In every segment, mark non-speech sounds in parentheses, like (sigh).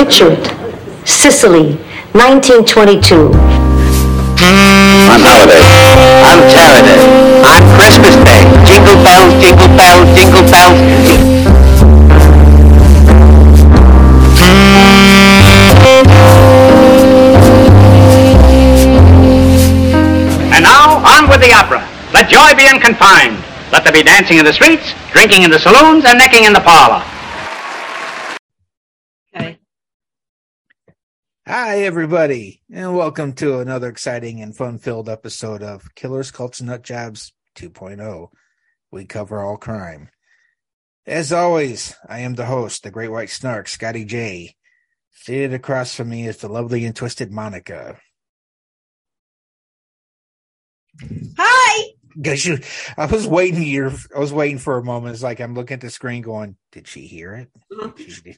Picture it. Sicily, 1922. On holiday. On Saturday. On Christmas Day. Jingle bells, jingle bells, jingle bells. And now, on with the opera. Let joy be unconfined. Let there be dancing in the streets, drinking in the saloons, and necking in the parlor. Hi, everybody, and welcome to another exciting and fun filled episode of Killers, Cults, and Nut Jobs 2.0. We cover all crime. As always, I am the host, the Great White Snark, Scotty J. Seated across from me is the lovely and twisted Monica. Hi. Cause you, I was waiting here. I was waiting for a moment. It's like I'm looking at the screen, going, "Did she hear it?" Mhm. She.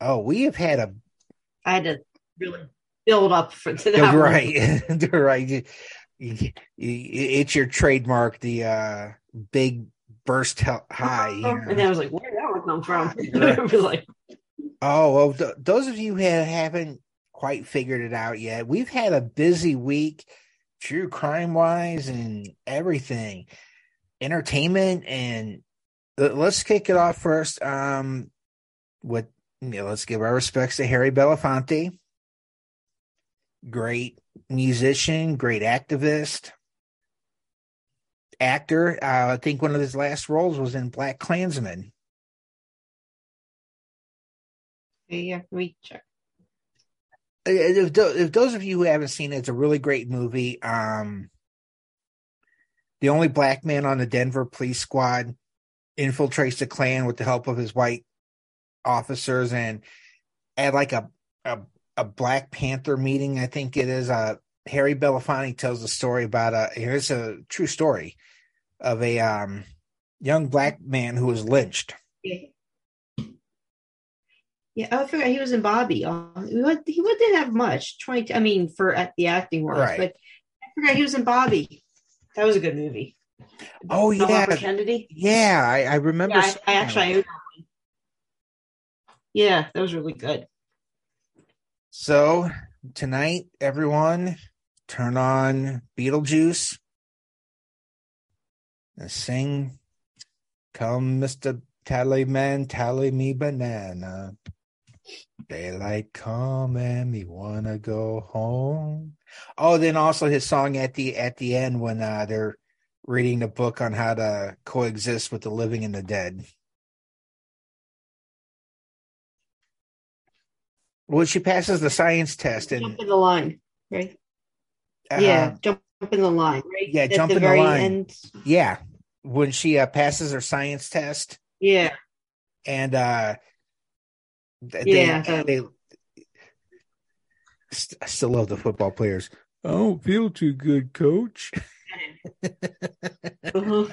Oh, we have had a I had to really build up for that. right, (laughs) right. It's your trademark, the uh big burst high. you know. And then I was like, where did that one come from? Right. (laughs) I was like, Oh well, th- those of you who haven't quite figured it out yet, we've had a busy week, true crime wise and everything, entertainment, and uh, let's kick it off first. Um, with you know, let's give our respects to Harry Belafonte, great musician, great activist, actor. Uh, I think one of his last roles was in Black Klansman. yeah, me check. Uh, if, if those of you who haven't seen it, it's a really great movie. Um, the only black man on the Denver police squad infiltrates the Klan with the help of his white officers, and at like a a, a Black Panther meeting, I think it is. Uh, Harry Belafonte tells a story about a here's a true story of a um young black man who was lynched. Yeah. Yeah, I forgot he was in Bobby. Uh, he didn't have much. Twenty, I mean, for at the acting world, Right. but I forgot he was in Bobby. That was a good movie. Oh yeah, Kennedy. yeah, I, I remember. Yeah, I, I actually. one. own that one. Yeah, that was really good. So tonight, everyone, turn on Beetlejuice and sing Come, Mr. Tallyman, tally me banana. Daylight come and me wanna go home. Oh, then also his song at the at the end when uh, they're reading the book on how to coexist with the living and the dead. Well, she passes the science test and Jump in the line, right? uh, yeah, jump in the line, right? yeah, At jump the in the line. end. yeah, when she uh, passes her science test Yeah, and uh th- Yeah, they, that- they I still love the football players. I don't feel too good, coach. (laughs) uh-huh.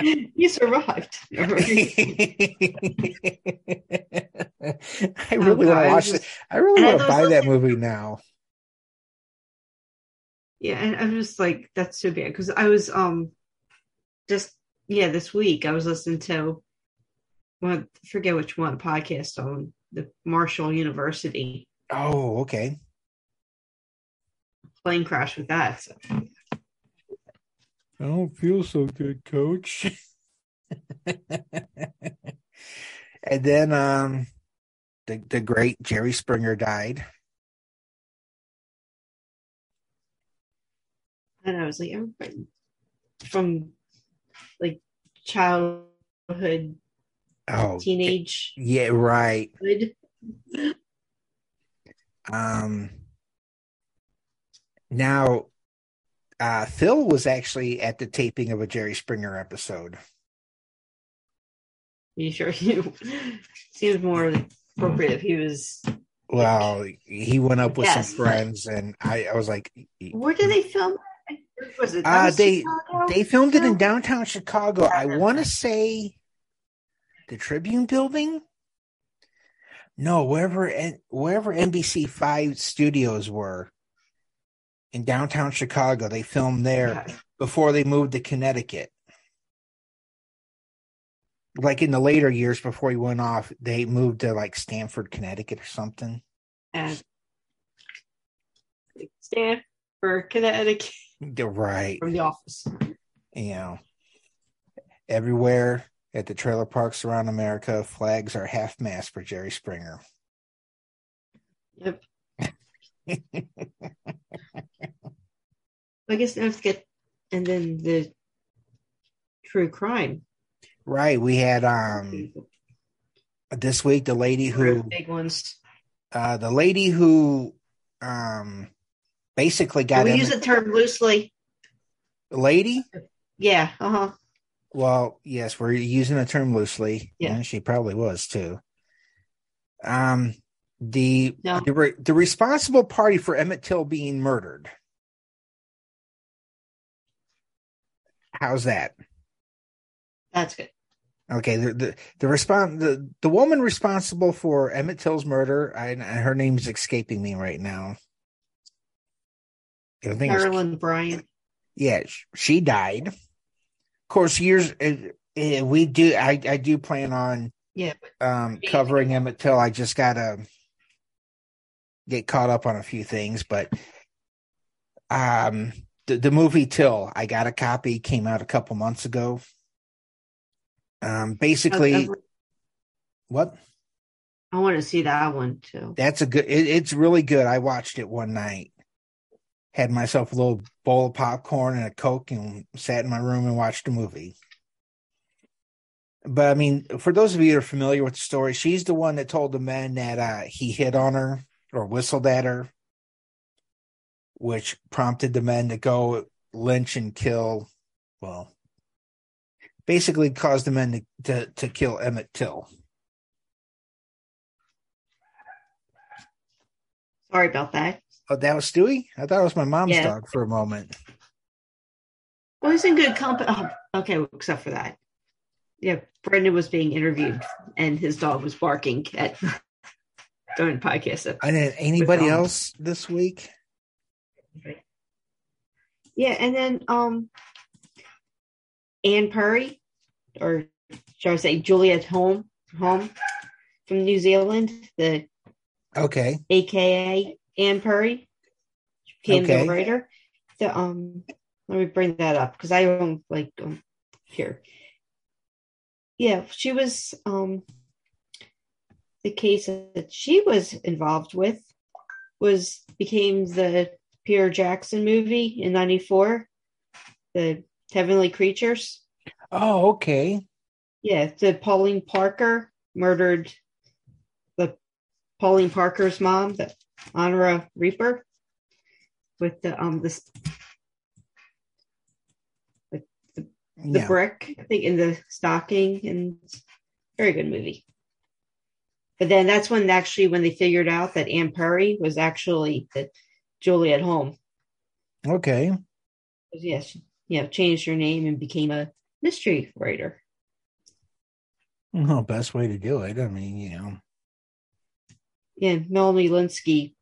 (laughs) you survived. (laughs) (laughs) I Oh, really God, want to watch was it. I really want to buy that movie now. Yeah, and I'm just like, that's so bad because I was um just yeah this week I was listening to well I forget which one podcast on the Marshall University Oh, okay. plane crash with that. So. I don't feel so good, coach. (laughs) and then um the the great Jerry Springer died. And I was like, everybody from like childhood, Oh, teenage, yeah, right. Um now uh Phil was actually at the taping of a Jerry Springer episode. You sure you (laughs) seems more appropriate if he was. Well, he went up with Yes, some but- friends and I, I was like Where did they film? Was it? uh they Chicago? they filmed it in downtown Chicago. I want to say the Tribune building. No, wherever wherever NBC Five studios were in downtown Chicago, they filmed there before they moved to Connecticut. Like in the later years before he went off, they moved to like Stamford, Connecticut or something. And Stamford, Connecticut, right. from the office. You know, everywhere at the trailer parks around America, flags are half mast for Jerry Springer. Yep. (laughs) I guess I have to get, and then the true crime. Right. We had um this week the lady who big ones. uh the lady who um basically got we in use the term loosely. lady Yeah. Uh huh. well yes we're using the term loosely Yeah. and she probably was too um the No. the, re- the responsible party for emmett till being murdered how's that That's good. okay the the the respon the, the woman responsible for emmett till's murder I, her name's escaping me right now I think Marilyn Bryant. yeah, sh- she died. Of course, years uh, uh, we do. I I do plan on Yeah. But um covering Emmett Till. I just gotta get caught up on a few things, but um the the movie Till I got a copy. Came out a couple months ago. Um, basically, what I want to see that one too. that's a good. It, it's really good. I watched it one night. Had myself a little bowl of popcorn and a coke, and sat in my room and watched a movie. But I mean, for those of you that are familiar with the story, she's the one that told the men that uh, he hit on her or whistled at her, which prompted the men to go lynch and kill. Well, basically caused the men to to, to kill Emmett Till. Sorry about that. Oh, that was Stewie. I thought it was my mom's Yeah. dog for a moment. Well, he's in good company. Oh, okay, except for that. Yeah, Brendan was being interviewed, and his dog was barking at (laughs) during the podcast. I didn't. Anybody um, else this week? Yeah, and then um, Anne Perry, or should I say Juliet Hulme, Hulme from New Zealand, the Okay. AKA Anne Perry, she became Okay. the writer. The um, let me bring that up because I don't like um, here. Yeah, she was um, the case that she was involved with was became the Peter Jackson movie in '94, the Heavenly Creatures. Oh, okay. Yeah, the Pauline Parker murdered the Pauline Parker's mom, the Honora Rieper, with the um this the Yeah. brick, I think, in the stocking, and very good movie. But then that's when actually when they figured out that Anne Perry was actually the Juliet Hulme. Okay. Yes, you know, changed her name and became a mystery writer. Well, best way to do it. I mean, you know. Yeah, Melanie Lynskey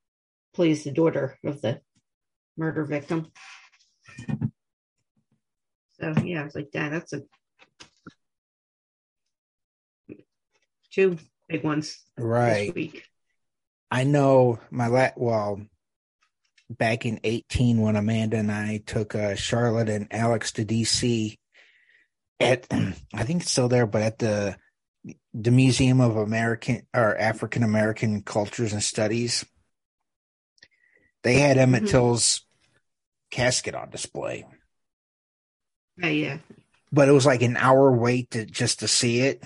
plays the daughter of the murder victim. So yeah, I was like, "Dad, that's a two big ones Right. this week." I know my la well back in 18 when Amanda and I took uh, Charlotte and Alex to DC at I think it's still there but at the the Museum of American or African American Cultures and Studies they had Emmett Mhm. Till's casket on display Yeah, yeah, but it was like an hour wait to just to see it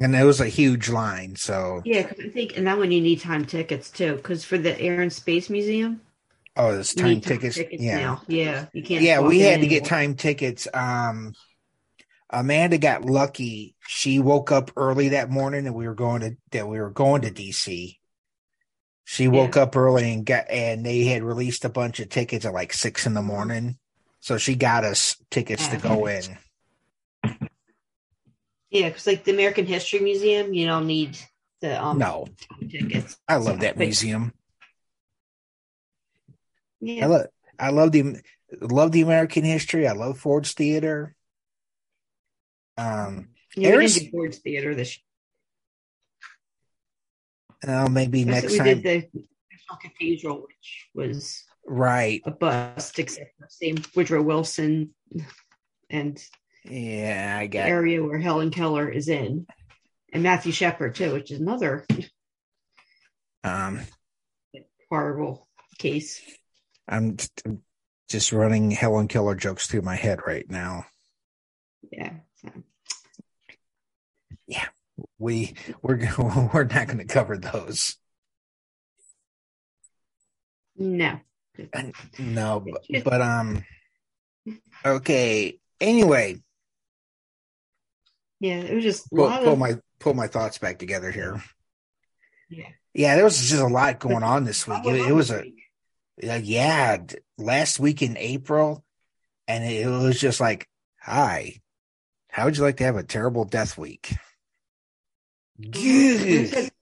and it was a huge line so yeah. 'cause I think, and that one you need time tickets too, because for the Air and Space Museum, oh it's time need tickets, yeah. now. Yeah, you can't. yeah we had to get time tickets. Um amanda got lucky. She woke up early that morning and we were going to that we were going to dc she woke up early and got and they had released a bunch of tickets at like six in the morning. So she got us tickets to go in. Yeah, because like the American History Museum, you don't need the um no. tickets. i love that But- museum Yeah, i love i love the love the american history i love ford's theater Um, Yeah, we Eris- did the Ford's Theater this oh, maybe year. next we time. did the National Cathedral, which was Right. a bust, except for same Woodrow Wilson and Yeah, I the got. area where Helen Keller is in, and Matthew Shepard too, which is another Um, horrible case. I'm just running Helen Keller jokes through my head right now. Yeah. so. We we're (laughs) we're not going to cover those. No. No, (laughs) but, but um, okay. Anyway, Yeah, it was just a pull, lot pull of my pull my thoughts back together here. Yeah. Yeah, there was just a lot going on this week. It, it was a. uh, yeah, last week in April, and it, was just like, hi, how would you like to have a terrible death week? Gah. (laughs)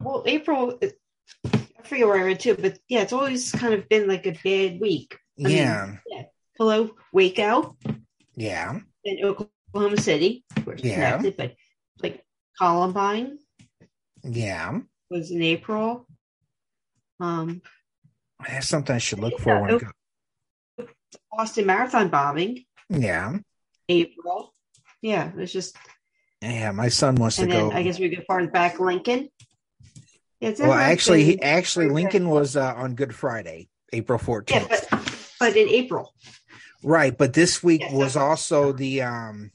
Well, April, I forget where I read too, but yeah, it's always kind of been like a bad week. I mean, yeah, Hello, Waco, yeah, In Oklahoma City, of course, Yeah. connected, but like Columbine yeah. was in April. Um, That's something I should look for when. Go- Boston Marathon bombing, Yeah, April. Yeah, it was just, yeah. My son wants to go. I guess we go far back, Lincoln. Yeah, it's well, actually, he, actually, Lincoln was uh, on Good Friday, April fourteenth. yeah, but but in April. Right, but this week Yes, was also the um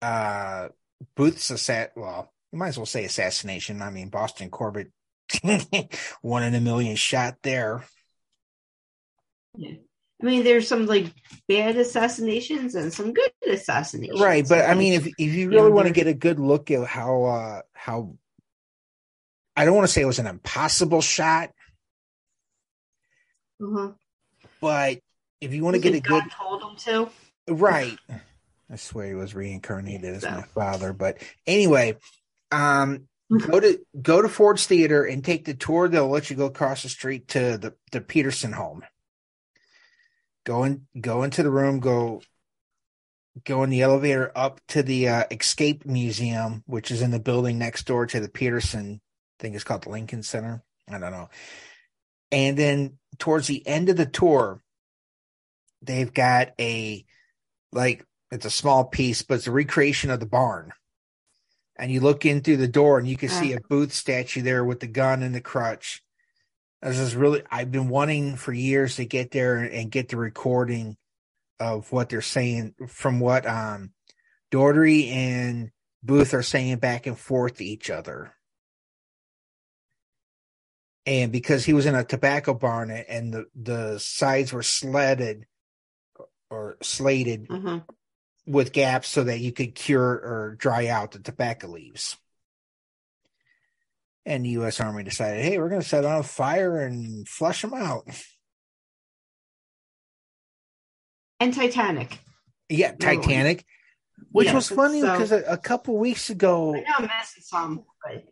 uh Booth's assassin well, you might as well say assassination. I mean Boston Corbett (laughs) one in a million shot there. Yeah. I mean, there's some like bad assassinations and some good assassinations. Right, but I mean if if you really Yeah, want to get a good look at how uh how I don't want to say it was an impossible shot, uh-huh. but if you want to get a good God told him to. Right. I swear he was reincarnated as So. my father. But anyway, um, go to go to Ford's Theater and take the tour. They'll let you go across the street to the the Petersen home. Go in, go into the room. Go go in the elevator up to the uh, Escape Museum, which is in the building next door to the Petersen. I think it's called the Lincoln Center. I don't know. And then towards the end of the tour, they've got a like it's a small piece, but it's a recreation of the barn. And you look in through the door and you can see a Booth statue there with the gun and the crutch. This is really I've been wanting for years to get there and get the recording of what they're saying from what um Daugherty and Booth are saying back and forth to each other. And because he was in a tobacco barn and the, the sides were sledded or slated Uh-huh. With gaps so that you could cure or dry out the tobacco leaves. And the U.S. Army decided, hey, we're going to set on fire and flush them out. And Titanic. Yeah. Titanic, which Yeah, was funny so- because a, a couple weeks ago, I know some, but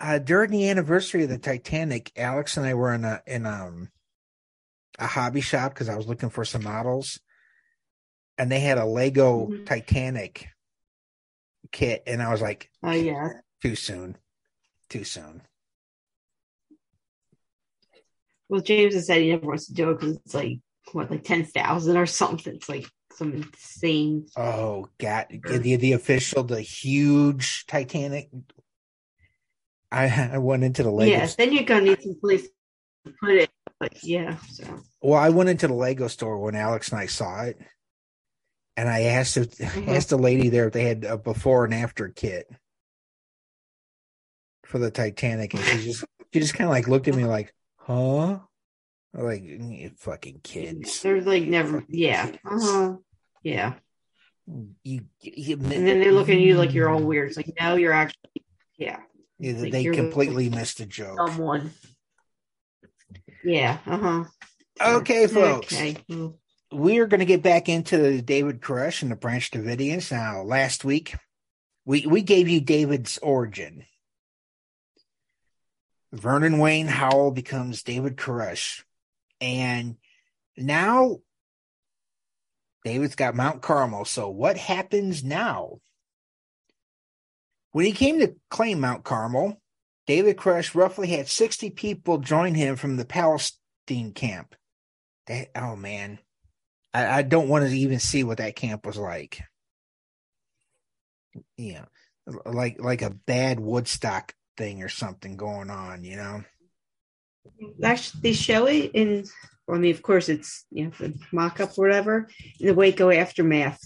uh, during the anniversary of the Titanic, Alex and I were in a in um a hobby shop because I was looking for some models, and they had a Lego Mhm. Titanic kit, and I was like, oh yeah. too soon, too soon. Well, James has said he never wants to do it because it's like what, like ten thousand or something. It's like some insane. Oh, God. The, the official, the huge Titanic. I, I went into the Lego. Yes, then you're gonna need some place to put it. But yeah, so Well, I went into the Lego store when Alex and I saw it. And I asked if, (laughs) Mhm. asked the lady there if they had a before and after kit for the Titanic. And she just, (laughs) she just kind of like looked at me like, huh? Like, you fucking kids. they're like never. Yeah. Uh huh. Yeah. You, you, And then they look at you like you're all weird. It's like no, you're actually. Yeah. Yeah, like they completely missed a joke. Someone. Yeah. Uh huh. Okay, folks. Okay. We are going to get back into David Koresh and the Branch Davidians. Now, last week, we, we gave you David's origin. Vernon Wayne Howell becomes David Koresh. And now David's got Mount Carmel. So what happens now? When he came to claim Mount Carmel, David Koresh roughly had 60 people join him from the Palestine camp. That, oh man, I, I don't want to even see what that camp was like. Yeah, like like a bad Woodstock thing or something going on, you know. Actually, they show it in. Well, I mean, of course, it's you know the mock-up or whatever in the Waco aftermath.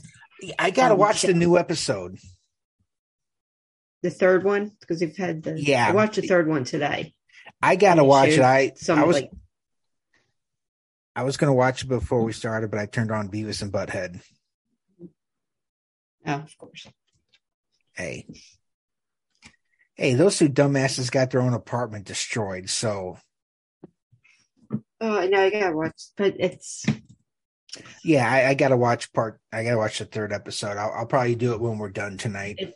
I gotta Um, watch the new episode. The third one because they've had the. Yeah. I watched the third one today. I gotta watch it. I Some I was like I was gonna watch it before we started, but I turned on Beavis and Butthead. oh, of course. Hey, hey, those two dumbasses got their own apartment destroyed. So Oh, I know I gotta watch, but it's yeah, I, I gotta watch part. I gotta watch the third episode. I'll, I'll probably do it when we're done tonight. if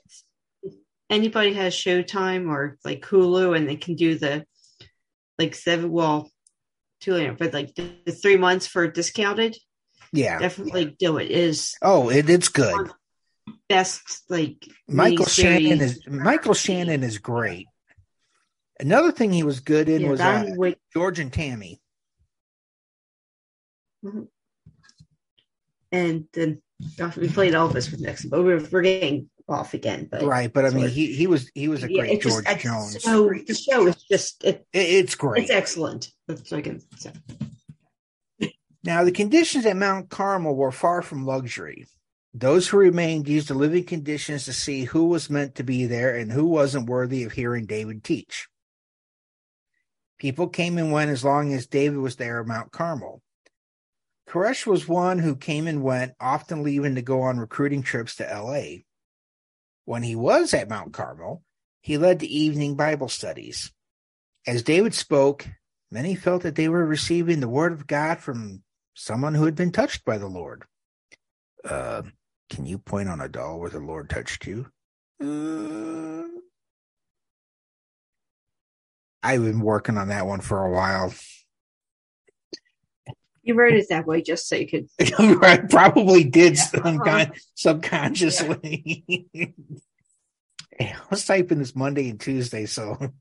anybody has Showtime or like Hulu and they can do the like seven well too late, but like the, the three months for discounted, Yeah. definitely do it. Is Oh, it, it's good. best like Michael Shannon is Michael Shannon is great. Another thing he was good in Yeah, was uh, George and Tammy. and then we played Elvis with next, but we're, we're getting off again. But Right, but I mean, of. he he was he was a great just- George it's Jones. So the show is just it, It- it's great. it's excellent. That's what I can say. Now, the conditions at Mount Carmel were far from luxury. Those who remained used the living conditions to see who was meant to be there and who wasn't worthy of hearing David teach. People came and went as long as David was there at Mount Carmel. Koresh was one who came and went, often leaving to go on recruiting trips to LA. When he was at Mount Carmel, he led the evening Bible studies. As David spoke, many felt that they were receiving the word of God from someone who had been touched by the Lord. Uh, can you point on a doll where the Lord touched you? Uh, I've been working on that one for a while. You wrote it that way just so you could. (laughs) I probably did uncon- uh-huh. subconsciously. (laughs) I was typing this Monday and Tuesday, so.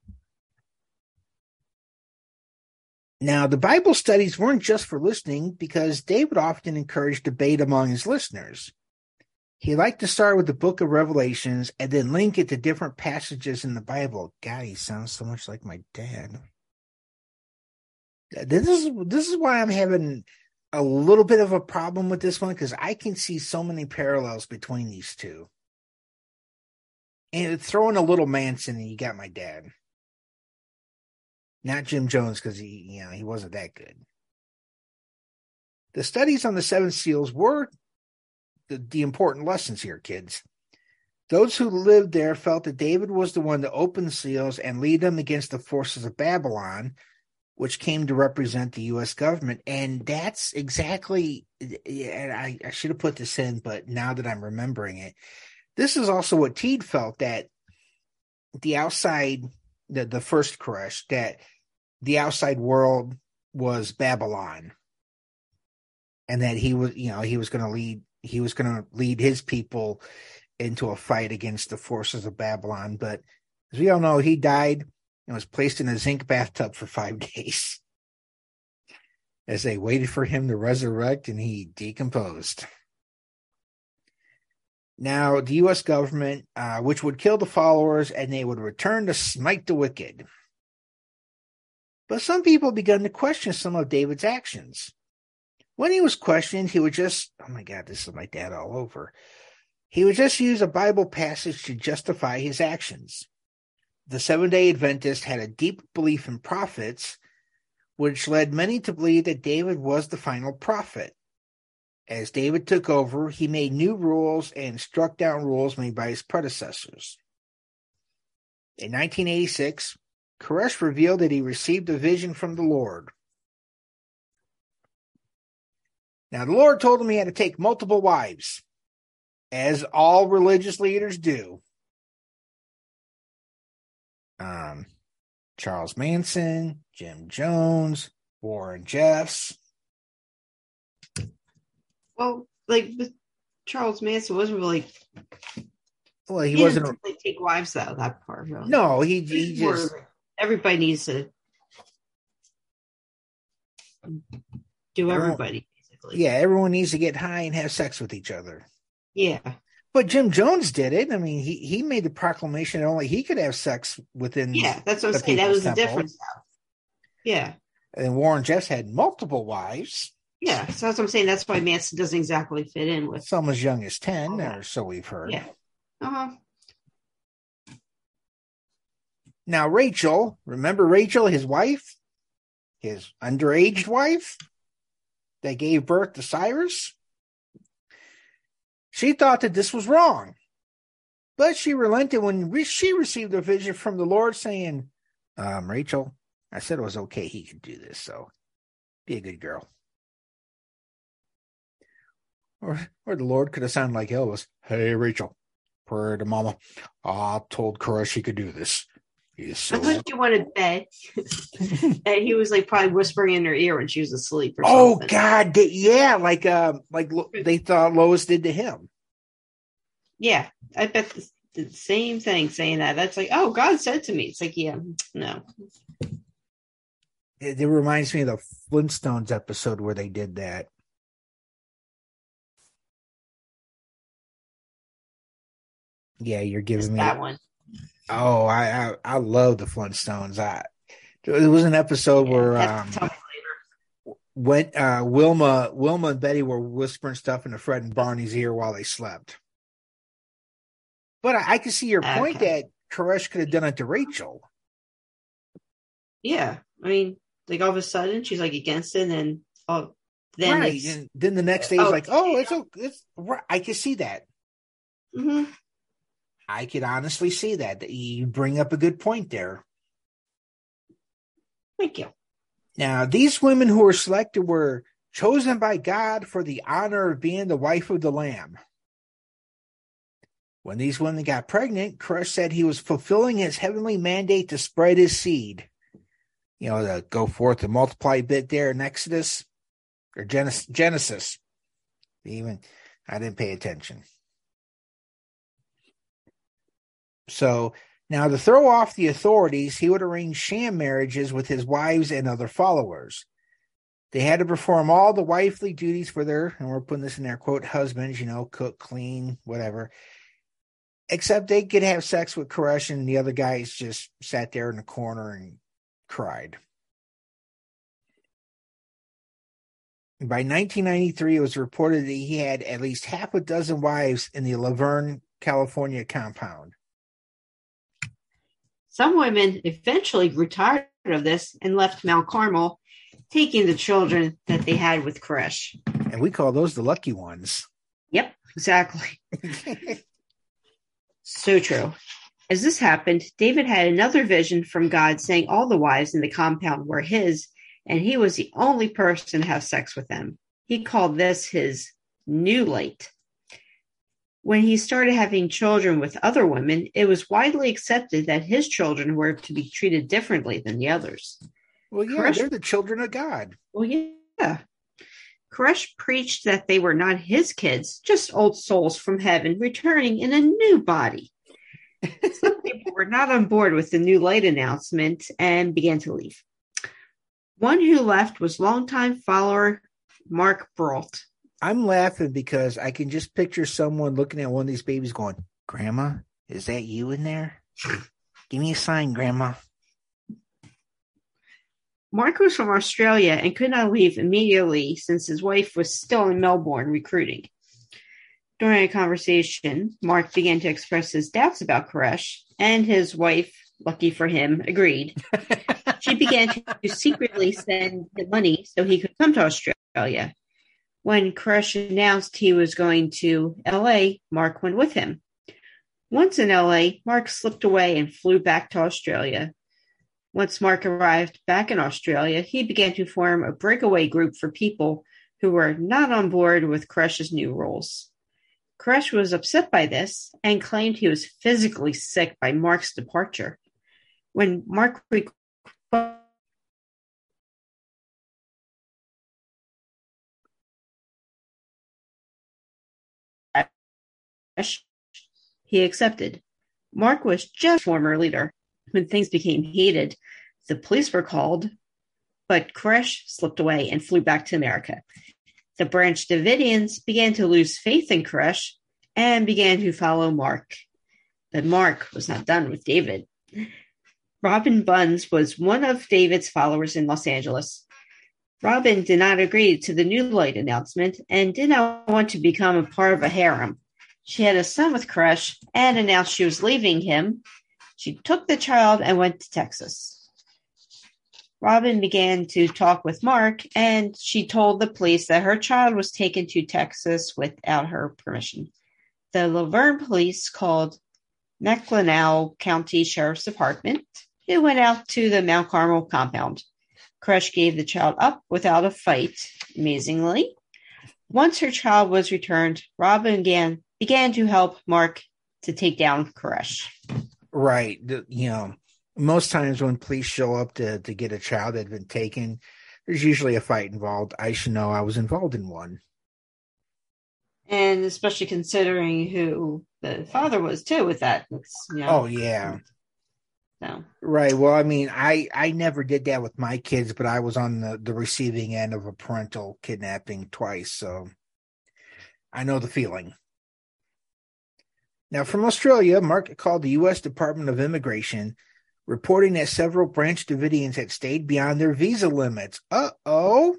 Now, the Bible studies weren't just for listening because David often encouraged debate among his listeners. He liked to start with the book of Revelations and then link it to different passages in the Bible. God, he sounds so much like my dad. This is this is why I'm having a little bit of a problem with this one because I can see so many parallels between these two. And throw in a little Manson and you got my dad. Not Jim Jones because he, you know, he wasn't that good. The studies on the seven seals were the, the important lessons here, kids. Those who lived there felt that David was the one to open the seals and lead them against the forces of Babylon, which came to represent the U.S. government. And that's exactly, and I, I should have put this in, but now that I'm remembering it, this is also what Teed felt that the outside, the, the first Koresh, that the outside world was Babylon. And that he was, you know, he was going to lead, he was going to lead his people into a fight against the forces of Babylon. But as we all know, he died and was placed in a zinc bathtub for five (laughs) days as they waited for him to resurrect and he decomposed. Now, the U.S. government, uh, which would kill the followers and they would return to smite the wicked. But some people began to question some of David's actions. When he was questioned, he would just, oh my God, this is my dad all over. He would just use a Bible passage to justify his actions. The Seventh day Adventist had a deep belief in prophets, which led many to believe that David was the final prophet. As David took over, he made new rules and struck down rules made by his predecessors. In 1986, Koresh revealed that he received a vision from the Lord. Now, the Lord told him he had to take multiple wives, as all religious leaders do. Um, Charles Manson, Jim Jones, Warren Jeffs. Well, like with Charles Manson wasn't really. Well, he, He, wasn't. didn't really take wives out of that part. Really. no, he he just everybody needs to do Everyone- everybody basically. yeah. Everyone needs to get high and have sex with each other. Yeah. But Jim Jones did it. I mean, he he made the proclamation that only he could have sex within. Yeah. That's what I'm saying. That was the difference. Now. Yeah. And Warren Jeffs had multiple wives, Yeah. So that's what I'm saying. That's why Manson doesn't exactly fit in with. some as young as ten, or so we've heard. Yeah. Uh huh. Now, Rachel, remember Rachel, his wife, his underage wife that gave birth to Cyrus? She thought that this was wrong, but she relented when re- she received a vision from the Lord saying, um, Rachel, I said it was okay. He could do this. So be a good girl. Or, or the Lord could have sounded like Elvis. Hey, Rachel, pray to mama. I told Cora she could do this. He's I so thought you wanted bed. (laughs) and he was like probably whispering in her ear when she was asleep or Oh something. God, they- yeah, like um, like Lo- they thought Lois did to him. Yeah. I bet the, the same thing saying that. That's like, oh, God said to me. It's like, yeah, no. It, it reminds me of the Flintstones episode where they did that. Yeah, you're giving me That one. Oh, I, I I love the Flintstones. I it was an episode where um to tell me later. when uh Wilma Wilma and Betty were whispering stuff into Fred and Barney's ear while they slept. But I, I can see your point Okay. that Koresh could have done it to Rachel. Yeah. I mean, like all of a sudden she's like against it and then oh then right. Then the next day Oh, like, "Oh, it's okay. It's. I can see that. Mhm. I could honestly see that. You bring up a good point there. thank you. Now, these women who were selected were chosen by God for the honor of being the wife of the Lamb. When these women got pregnant, Koresh said he was fulfilling his heavenly mandate to spread his seed. You know, the go forth and multiply bit there in Exodus or Genesis. Genesis. Even I didn't pay attention. So now to throw off the authorities, he would arrange sham marriages with his wives and other followers. They had to perform all the wifely duties for their, and we're putting this in their quote, husbands, you know, cook, clean, whatever. Except they could have sex with Koresh and the other guys just sat there in the corner and cried. By 1993, it was reported that he had at least half a dozen wives in the La Verne, California compound. Some women eventually grew tired of this and left Mount Carmel, taking the children that they had with Koresh. And we call those the lucky ones. Yep, exactly. (laughs) So true. As this happened, David had another vision from God saying all the wives in the compound were his, and he was the only person to have sex with them. He called this his new light. When he started having children with other women, it was widely accepted that his children were to be treated differently than the others. Well, yeah, Koresh- they're the children of God. Well, yeah. Koresh preached that they were not his kids, just old souls from heaven returning in a new body. Some (laughs) people were not on board with the new light announcement and began to leave. One who left was longtime follower Mark Breault. I'm laughing because I can just picture someone looking at one of these babies going, Grandma, is that you in there? (laughs) Give me a sign, Grandma. Mark was from Australia and could not leave immediately since his wife was still in Melbourne recruiting. During a conversation, Mark began to express his doubts about Koresh, and his wife, lucky for him, agreed. (laughs) she began to secretly send him money so he could come to Australia. When Koresh announced he was going to LA, Mark went with him. Once in LA, Mark slipped away and flew back to Australia. Once Mark arrived back in Australia, he began to form a breakaway group for people who were not on board with Koresh's new rules. Crush was upset by this and claimed he was physically sick by Mark's departure. When Mark requested he accepted. Mark was just former leader. When things became heated, the police were called, but Koresh slipped away and flew back to America. The Branch Davidians began to lose faith in Koresh and began to follow Mark. But Mark was not done with David. Robin Bunds was one of David's followers in Los Angeles. Robin did not agree to the New Light announcement and did not want to become a part of a harem. She had a son with Koresh and announced she was leaving him. She took the child and went to Texas. Robin began to talk with Mark, and she told the police that her child was taken to Texas without her permission. The La Verne police called McLennan County Sheriff's Department, who went out to the Mount Carmel compound. Koresh gave the child up without a fight, amazingly. Once her child was returned, Robin began, began to help Mark to take down Koresh. Right. You know, most times when police show up to, to get a child that had been taken, there's usually a fight involved. I should know I was involved in one. And especially considering who the father was too with that. You know, Oh, yeah. so. Right. Well, I mean, I I never did that with my kids, but I was on the the receiving end of a parental kidnapping twice, so I know the feeling. Now, from Australia, Mark called the U.S. Department of Immigration, reporting that several Branch Davidians had stayed beyond their visa limits. Uh oh.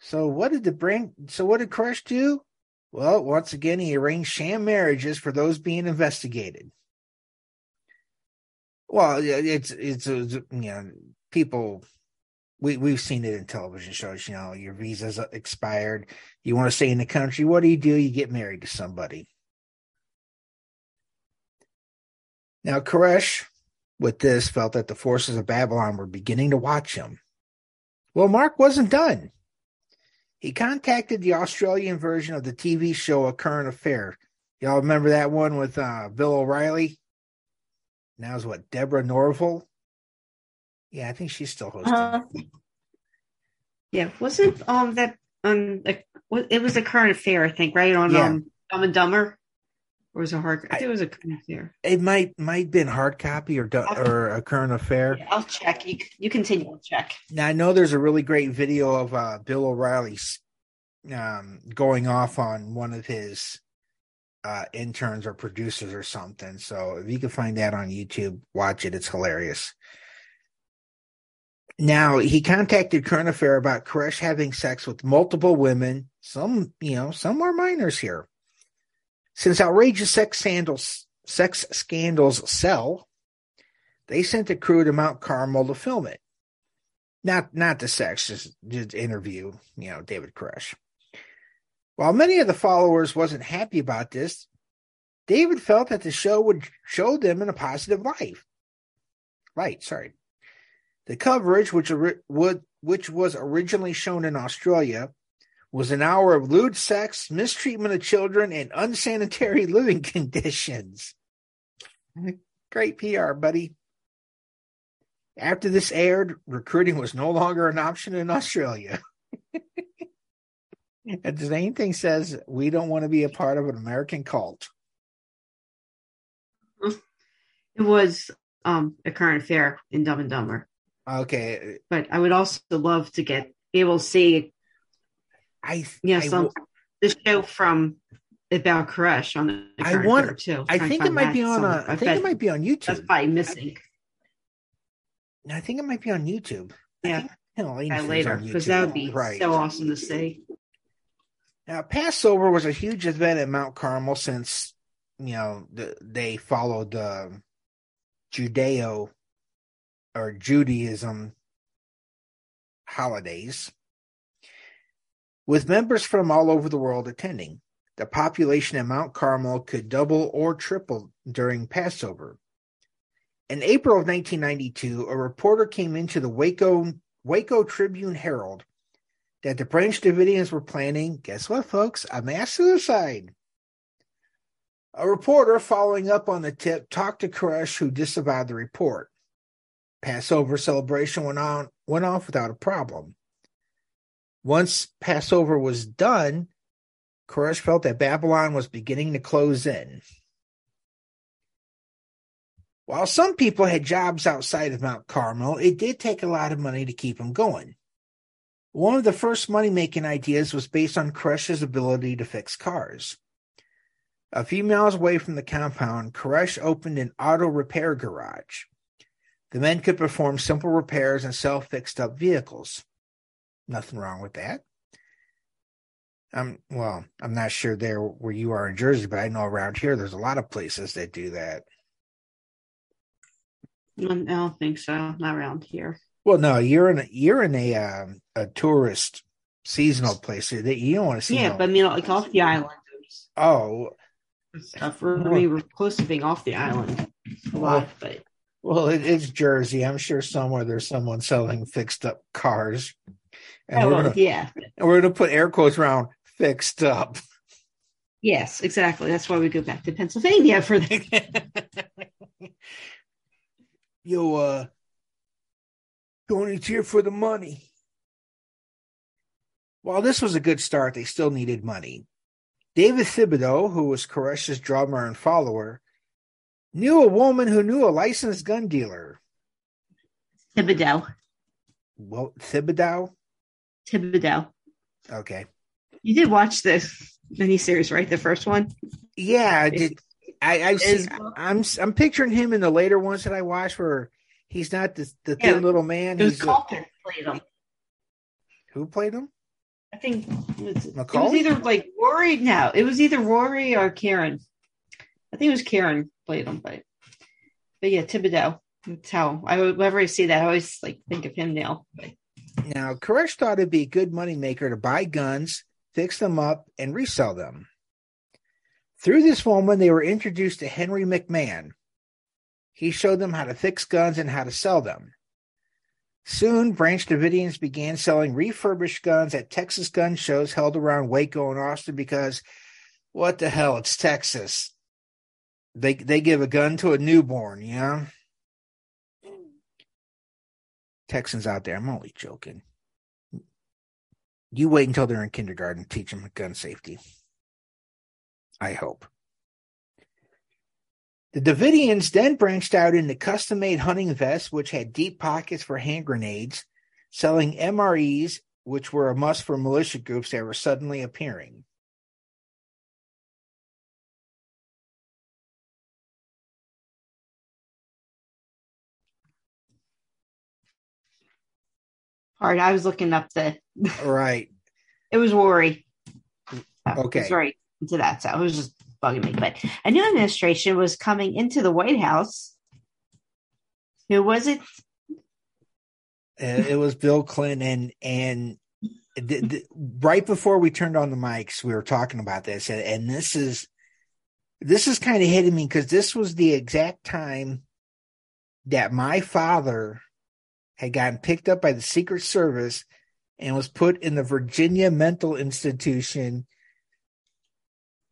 So what did the branch? So what did Koresh do? Well, once again, he arranged sham marriages for those being investigated. Well, yeah, it's it's uh, you know people we we've seen it in television shows. You know, your visa's expired. You want to stay in the country. What do you do? You get married to somebody. Now, Koresh, with this, felt that the forces of Babylon were beginning to watch him. Well, Mark wasn't done. He contacted the Australian version of the TV show A Current Affair. Y'all remember that one with uh, Bill O'Reilly? Now Now's what Deborah Norville. Yeah, I think she's still hosting. Uh, yeah, wasn't um that um like, it was a current affair I think right on Yeah. um Dumb and Dumber or was it hard? I think it was a current affair. it might might been hard copy or or a current affair. Yeah, I'll check. You you continue. I'll check. Now I know there's a really great video of uh, Bill O'Reilly um, going off on one of his uh, interns or producers or something. So if you can find that on YouTube, watch it. It's hilarious. Now he contacted Current Affair about Koresh having sex with multiple women. Some, you know, some are minors here. Since outrageous sex scandals, sex scandals sell, they sent a crew to Mount Carmel to film it not not the sex, just, just interview, you know, David Koresh. While many of the followers wasn't happy about this, David felt that the show would show them in a positive light. Light, sorry. The coverage, which which was originally shown in Australia, was an hour of lewd sex, mistreatment of children, and unsanitary (laughs) living conditions. Great PR, buddy. After this aired, recruiting was no longer an option in Australia. (laughs) and the same thing says we don't want to be a part of an American cult. It was um a current affair in Dumb and Dumber, Okay, but I would also love to get able to see I you I the show from about Koresh on the I want- too. I think it might be on. Uh, I I think it might be on YouTube. that's probably missing. I think it might be on YouTube. I Yeah, think Helene that later because that would be right. so awesome to see. Now, Passover was a huge event at Mount Carmel since you know the, they followed the Judeo or Judaism holidays, with members from all over the world attending. The population at Mount Carmel could double or triple during Passover. In April of 1992, a reporter came into the Waco Waco Tribune Herald that the Branch Davidians were planning, guess what, folks? A mass suicide. A reporter following up on the tip talked to Koresh, who disavowed the report. Passover celebration went on went off without a problem. Once Passover was done, Koresh felt that Babylon was beginning to close in. While some people had jobs outside of Mount Carmel, it did take a lot of money to keep them going. One of the first money making ideas was based on Koresh's ability to fix cars. A few miles away from the compound, Koresh opened an auto repair garage. The men could perform simple repairs and sell fixed up vehicles. Nothing wrong with that. I'm well, I'm not sure there where you are in Jersey, but I know around here there's a lot of places that do that. I don't think so. Not around here. Well, no, you're in a, you're in a um, a tourist seasonal place that you don't want to see. Yeah, no- but I mean, like off the island. oh, Stuff. We're, we were close to being off the island a lot, but well, it, it's Jersey. I'm sure somewhere there's someone selling fixed up cars, and Oh, we're gonna, yeah, and we're gonna put air quotes around fixed up. (laughs) yes, exactly. That's why we go back to Pennsylvania for the (laughs) Yo, uh, Tony's here for the money. While this was a good start, they still needed money. David Thibodeau, who was Koresh's drummer and follower, knew a woman who knew a licensed gun dealer. Thibodeau. Well, Thibodeau? Thibodeau. Okay. You did watch the miniseries, right? The first one. Yeah, I did. I, I've seen, I'm I'm picturing him in the later ones that I watched where he's not the, the thin little man. He's a- played him. who played him? I think it was, it was either like Rory. No, it was either Rory or Kieran. I think it was Kieran played him, but but yeah, Thibodeau. That's how I whenever I see that, I always like think of him now. But Now, Koresh thought it'd be a good moneymaker to buy guns, fix them up, and resell them. Through this woman, they were introduced to Henry McMahon. He showed them how to fix guns and how to sell them. Soon, Branch Davidians began selling refurbished guns at Texas gun shows held around Waco and Austin because what the hell, it's Texas. They they give a gun to a newborn, you know? Texans out there, I'm only joking. You wait until they're in kindergarten, teach them gun safety. I hope. The Davidians then branched out into custom made hunting vests, which had deep pockets for hand grenades, selling MREs, which were a must for militia groups that were suddenly appearing. Hard. I was looking up the. Right. (laughs) It was Rory. Okay. Sorry into that. So it was just bugging me. But a new administration was coming into the White House. Who was it? Uh, it was Bill Clinton, and th- th- right before we turned on the mics, we were talking about this, and, and this is this is kind of hitting me because this was the exact time that my father had gotten picked up by the Secret Service and was put in the Virginia Mental Institution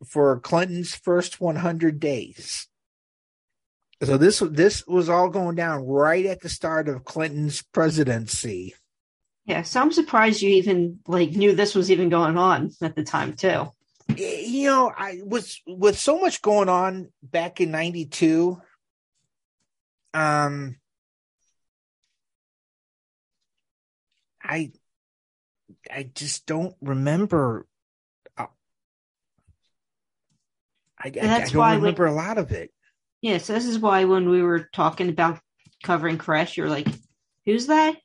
for Clinton's first 100 days. So this this was all going down right at the start of Clinton's presidency. Yeah. So I'm surprised you even like knew this was even going on at the time too. You know, I was with so much going on back in '92. Um, I I just don't remember. uh, I, I, I don't remember a lot of it. Yeah. So this is why when we were talking about covering Koresh, you're like, "Who's that?"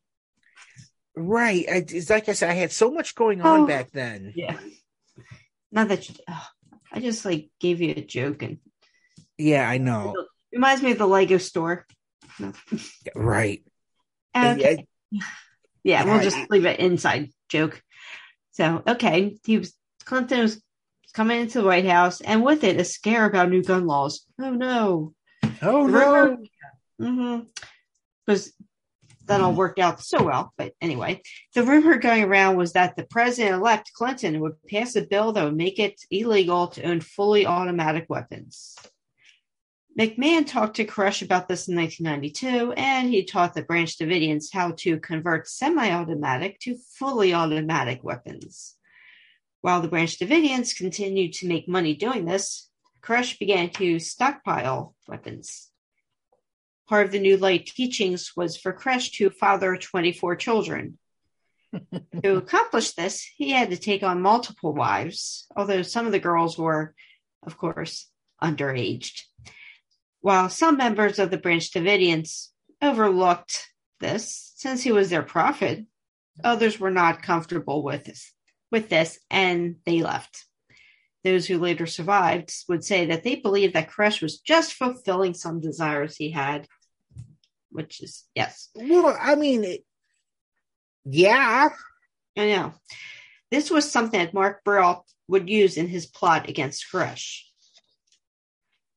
Right. I, it's like I said, I had so much going on Oh. back then. Yeah. Not that you, ugh, I just like gave you a joke and Yeah, I know. reminds me of the Lego store. Right. Okay. Yeah, we'll just leave it inside joke. So, okay, he was Clinton was coming into the White House, and with it, a scare about new gun laws. Oh no! Oh no. Mm-hmm. Because that all worked out so well. But anyway, the rumor going around was that the president-elect Clinton would pass a bill that would make it illegal to own fully automatic weapons. McMahon talked to Koresh about this in 1992, and he taught the Branch Davidians how to convert semi automatic to fully automatic weapons. While the Branch Davidians continued to make money doing this, Koresh began to stockpile weapons. Part of the New Light teachings was for Koresh to father 24 children. (laughs) to accomplish this, he had to take on multiple wives, although some of the girls were, of course, underaged. While some members of the Branch Davidians overlooked this, since he was their prophet, others were not comfortable with this, with this and they left. Those who later survived would say that they believed that Koresh was just fulfilling some desires he had, which is, yes. Well, I mean, yeah. I know. This was something that Marc Breault would use in his plot against Koresh.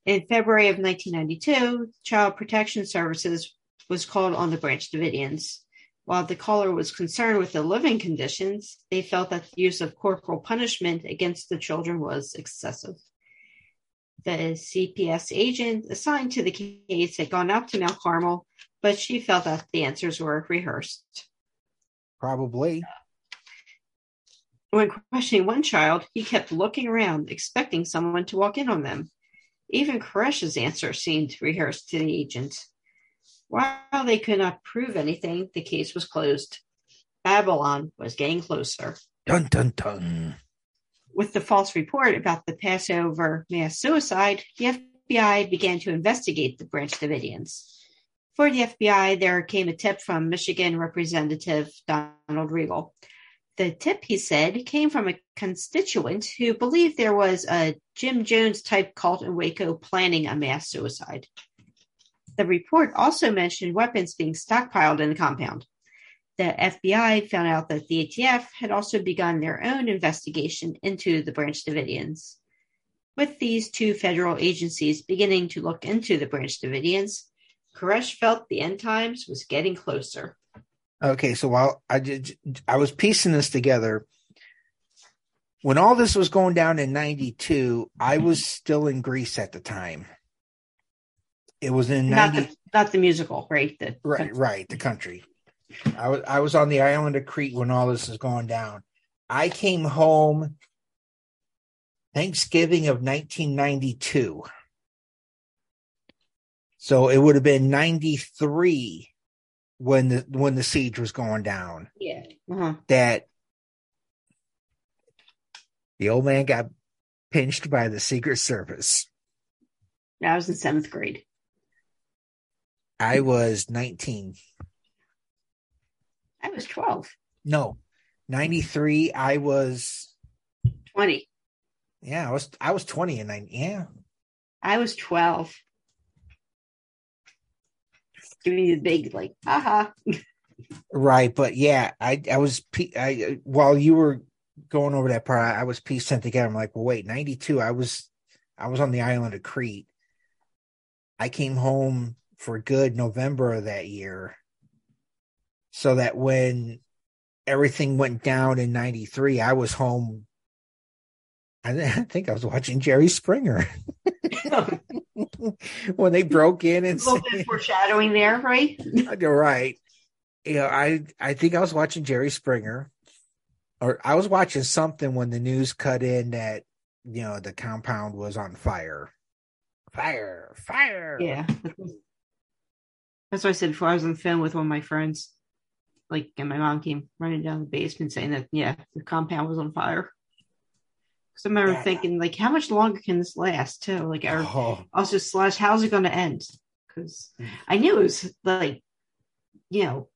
In February of 1992, Child Protection Services was called on the Branch Davidians. While the caller was concerned with the living conditions, they felt that the use of corporal punishment against the children was excessive. The CPS agent assigned to the case had gone out to Mount Carmel, but she felt that the answers were rehearsed. Probably. When questioning one child, he kept looking around, expecting someone to walk in on them. Even Koresh's answer seemed rehearsed to the agents. While they could not prove anything, the case was closed. Babylon was getting closer. Dun dun dun. With the false report about the Passover mass suicide, the FBI began to investigate the Branch Davidians. For the FBI, there came a tip from Michigan Representative Donald Riegle. The tip, he said, came from a constituent who believed there was a Jim Jones type cult in Waco planning a mass suicide. The report also mentioned weapons being stockpiled in the compound. The FBI found out that the ATF had also begun their own investigation into the Branch Davidians. With these two federal agencies beginning to look into the Branch Davidians, Koresh felt the end times was getting closer. Okay, so while I did, I was piecing this together. When all this was going down in '92, I was still in Greece at the time. It was in Not '90. the not the musical, right? The Right, right, the country. I was I was on the island of Crete when all this was going down. I came home Thanksgiving of 1992. So it would have been 93 when the when the siege was going down Yeah. Uh-huh. that the old man got pinched by the Secret Service. I was in seventh grade. I was 19. I was 12, No, 93 I was 20. Yeah, I was I was twenty and I yeah. I was 12. Give me the big, like, haha. Right, but yeah, I I was pe- I while you were going over that part, I was pieced sent together. I'm like, well, wait, ninety two. I was I was on the island of Crete. I came home for good November of that year, so that when everything went down in '93, I was home. I, (laughs) I think I was watching Jerry Springer (laughs) (laughs) when they broke in and A little bit foreshadowing there, right? (laughs) You're right. You know, I I think I was watching Jerry Springer, or I was watching something when the news cut in that you know the compound was on fire. Fire, fire. Yeah. That's what I said before I was on the phone with one of my friends. Like, and my mom came running down the basement saying that, yeah, the compound was on fire. Because I remember Yeah. thinking, like, how much longer can this last, too? Like, or Oh, also, slash, how's it going to end? Because I knew it was, like, you know,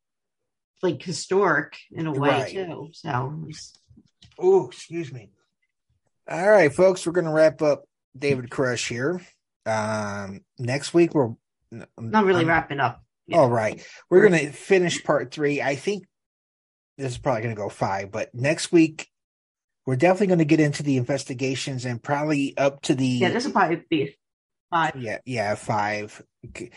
like historic in a way, Right. too. So, was, oh, excuse me. All right, folks, we're gonna wrap up David Koresh here. Um, next week we're not really I'm- wrapping up. Yeah. All right. We're going to finish part three. I think this is probably going to go five, but next week, we're definitely going to get into the investigations and probably up to the. Yeah, this will probably be five. yeah, yeah, five. Okay.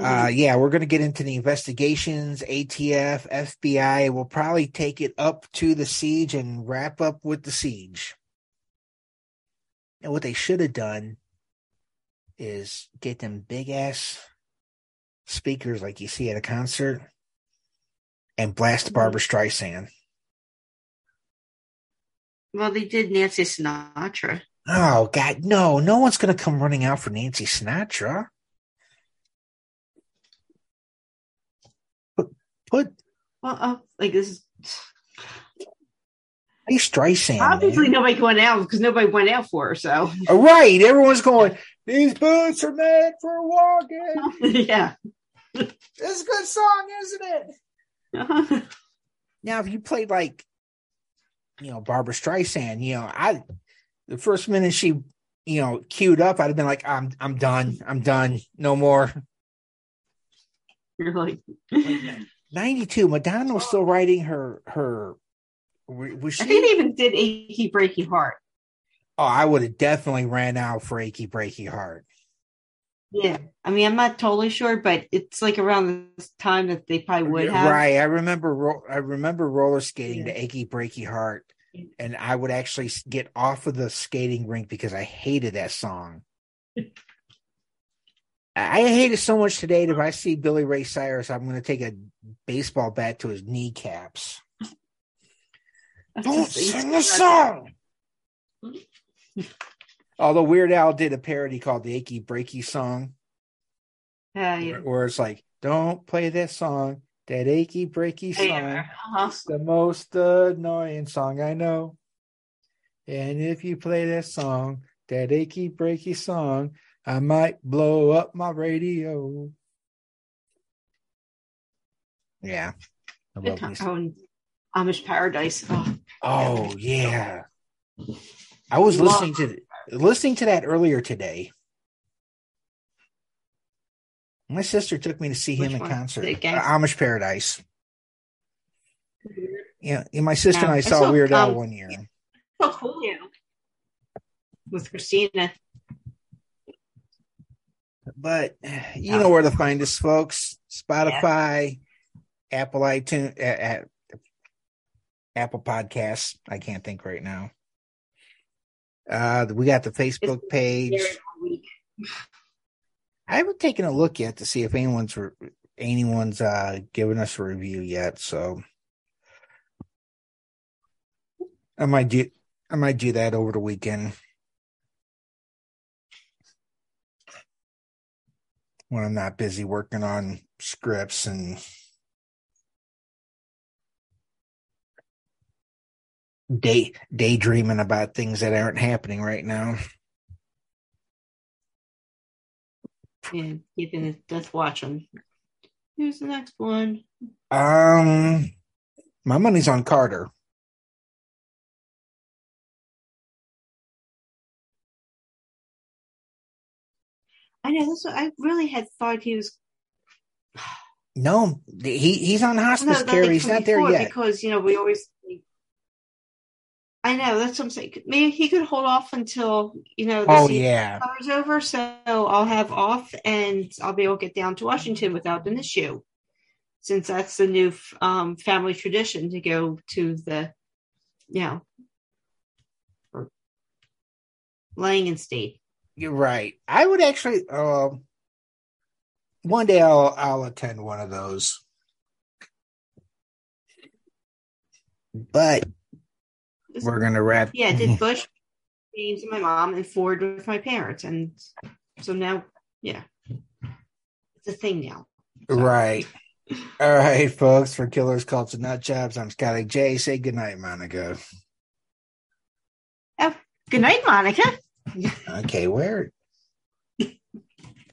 Uh, yeah, we're going to get into the investigations, ATF, FBI. We'll probably take it up to the siege and wrap up with the siege. And what they should have done is get them big ass speakers like you see at a concert and blast Barbra Streisand. Well, they did Nancy Sinatra. Oh God, no! No one's gonna come running out for Nancy Sinatra. Put put Well, uh, like this is Hey Streisand. obviously man. nobody went out because nobody went out for her. So All right, everyone's going. These boots are made for walking. (laughs) yeah. It's a good song, isn't it? (laughs) Now, if you played like, you know, Barbra Streisand, you know, I the first minute she, you know, queued up, I'd have been like, I'm I'm done. I'm done. No more. You're like, (laughs) 92, Madonna was still writing her her was I she think they even did achy breaky heart. Oh, I would have definitely ran out for achy breaky heart. Yeah, I mean, I'm not totally sure, but it's like around this time that they probably would have. Right. I remember ro- I remember roller skating Yeah. to achy breaky heart. And I would actually get off of the skating rink because I hated that song. I I hate it so much today that if I see Billy Ray Cyrus, I'm going to take a baseball bat to his kneecaps. That's Don't just- sing the song. Although Weird Al did a parody called the Achy Breaky song, Uh, yeah. where it's like, "Don't play that song, that achy breaky song." Yeah. Uh-huh. the most annoying song I know. And if you play that song, that achy breaky song, I might blow up my radio. Yeah. I love these- Oh, Amish Paradise. Oh, Oh yeah. I was listening to listening to that earlier today. My sister took me to see him in concert. Uh, Amish Paradise. Yeah, and my sister and Yeah, I I saw saw, Weird Al um, one year. oh, cool. Yeah. With Christina. But you know where to find us, folks. Spotify, Apple iTunes, at, Apple Podcasts. I can't think right now. Uh, we got the Facebook page. There all week. I haven't taken a look yet to see if anyone's re- anyone's uh given us a review yet. So I might do I might do that over the weekend when I'm not busy working on scripts and day daydreaming about things that aren't happening right now. Yeah, keeping it death watching. Who's the next one? Um, my money's on Carter. I know that's what I really had thought he was. No, he he's on hospice No, care. He's not there yet. because you know we always. I know that's what I'm saying. Maybe he could hold off until you know. The Oh yeah, summer's over, so I'll have off and I'll be able to get down to Washington without an issue. Since that's the new um, family tradition to go to the, you know, or Langan State. you're right. I would actually. Um, one day I'll I'll attend one of those. But we're gonna wrap. Yeah, did (laughs) Bush, James, and my mom, and Ford with my parents, and so now, yeah, it's a thing now. Right. All right, folks. For Killers, Cults, and Nut Jobs, I'm Scotty J. Say goodnight, Monica. Oh, good night, Monica. (laughs) Okay, where